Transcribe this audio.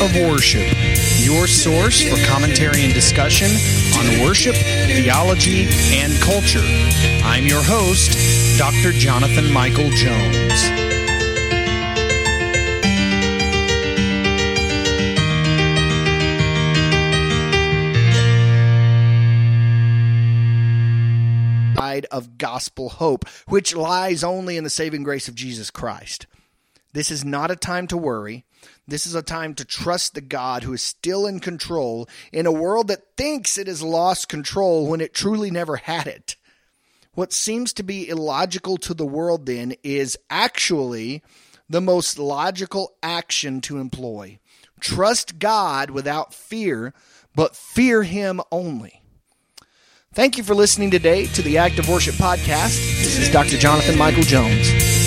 of Worship, your source for commentary and discussion on worship, theology, and culture. I'm your host, Dr. Jonathan Michael Jones. of gospel hope, which lies only in the saving grace of Jesus Christ. This is not a time to worry. This is a time to trust the God who is still in control in a world that thinks it has lost control when it truly never had it. What seems to be illogical to the world then is actually the most logical action to employ. Trust God without fear, but fear Him only. Thank you for listening today to the Act of Worship podcast. This is Dr. Jonathan Michael Jones.